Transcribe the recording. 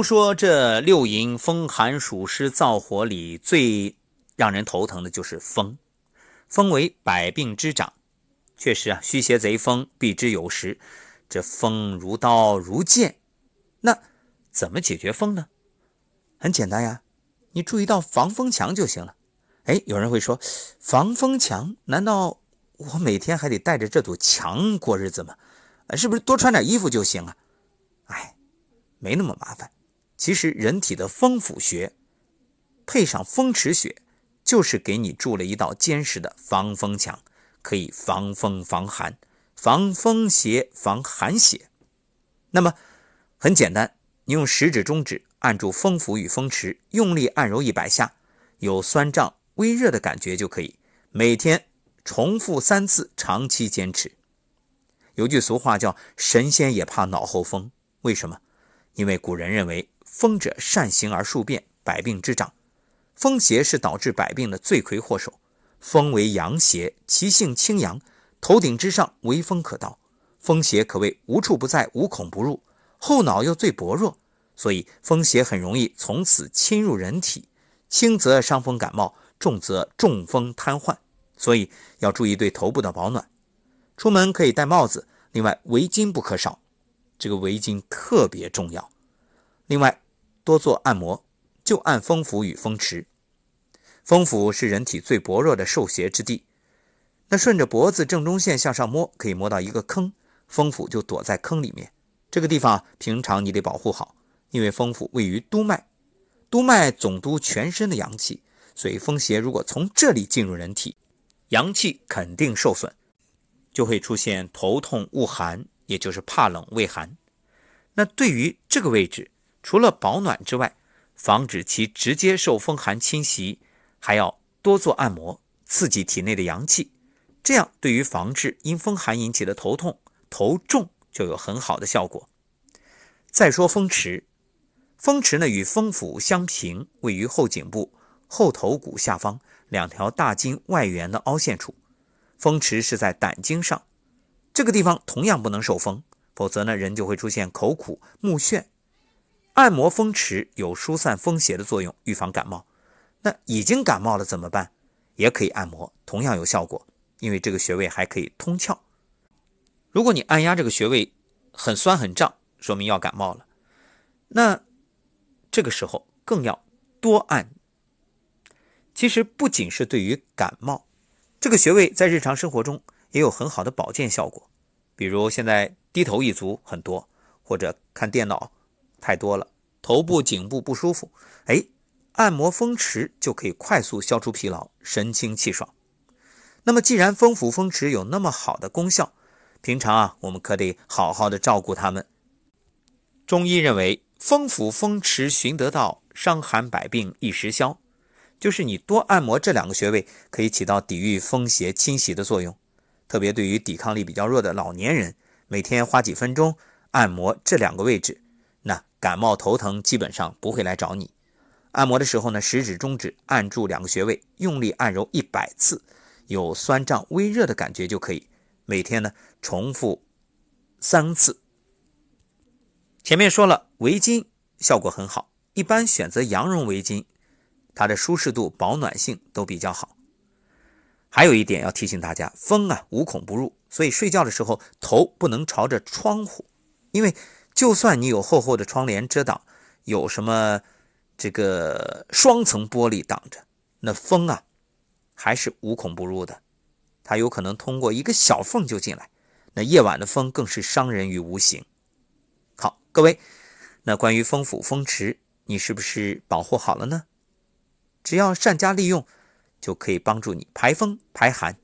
都说这六淫风寒暑湿燥火里最让人头疼的就是风，风为百病之长。确实啊，虚邪贼风避之有时，这风如刀如剑。那怎么解决风呢？很简单呀，你注意到防风墙就行了。哎，有人会说，防风墙？难道我每天还得带着这堵墙过日子吗？是不是多穿点衣服就行啊？哎，没那么麻烦。其实人体的风府穴配上风池穴，就是给你筑了一道坚实的防风墙。可以防风防寒，防风邪防寒邪。那么很简单，你用食指、中指按住风府与风池，用力按揉一百下，有酸胀、微热的感觉就可以。每天重复三次，长期坚持。有句俗话叫“神仙也怕脑后风”，为什么？因为古人认为风者善行而数变，百病之长，风邪是导致百病的罪魁祸首。风为阳邪，其性清阳，头顶之上微风可到，风邪可谓无处不在，无孔不入。后脑又最薄弱，所以风邪很容易从此侵入人体，轻则伤风感冒，重则中风瘫痪。所以要注意对头部的保暖。出门可以戴帽子，另外围巾不可少，这个围巾特别重要。另外多做按摩，就按风府与风池。风府是人体最薄弱的受邪之地，那顺着脖子正中线向上摸，可以摸到一个坑，风府就躲在坑里面。这个地方平常你得保护好，因为风府位于督脉，督脉总督全身的阳气，所以风邪如果从这里进入人体，阳气肯定受损，就会出现头痛恶寒，也就是怕冷畏寒。那对于这个位置，除了保暖之外，防止其直接受风寒侵袭。还要多做按摩，刺激体内的阳气，这样对于防治因风寒引起的头痛、头重就有很好的效果。再说风池，风池呢与风府相平，位于后颈部后头骨下方两条大筋外缘的凹陷处。风池是在胆经上，这个地方同样不能受风，否则呢人就会出现口苦、目眩。按摩风池有疏散风邪的作用，预防感冒。那已经感冒了怎么办？也可以按摩，同样有效果，因为这个穴位还可以通窍。如果你按压这个穴位很酸很胀，说明要感冒了。那这个时候更要多按。其实不仅是对于感冒，这个穴位在日常生活中也有很好的保健效果。比如现在低头一族很多，或者看电脑太多了，头部、颈部不舒服，哎。按摩风池就可以快速消除疲劳，神清气爽。那么，既然风府风池有那么好的功效，平常啊，我们可得好好的照顾它们。中医认为，风府风池寻得道，伤寒百病一时消，就是你多按摩这两个穴位，可以起到抵御风邪侵袭的作用。特别对于抵抗力比较弱的老年人，每天花几分钟按摩这两个位置，感冒头疼基本上不会来找你。按摩的时候呢，食指、中指按住两个穴位，用力按揉一百次，有酸胀、微热的感觉就可以。每天呢重复三次。前面说了，围巾效果很好，一般选择羊绒围巾，它的舒适度、保暖性都比较好。还有一点要提醒大家，风啊无孔不入，所以睡觉的时候头不能朝着窗户，因为就算你有厚厚的窗帘遮挡，有什么。这个双层玻璃挡着，那风啊，还是无孔不入的，它有可能通过一个小缝就进来。那夜晚的风更是伤人于无形。好，各位，那关于风府风池，你是不是保护好了呢？只要善加利用，就可以帮助你排风排寒。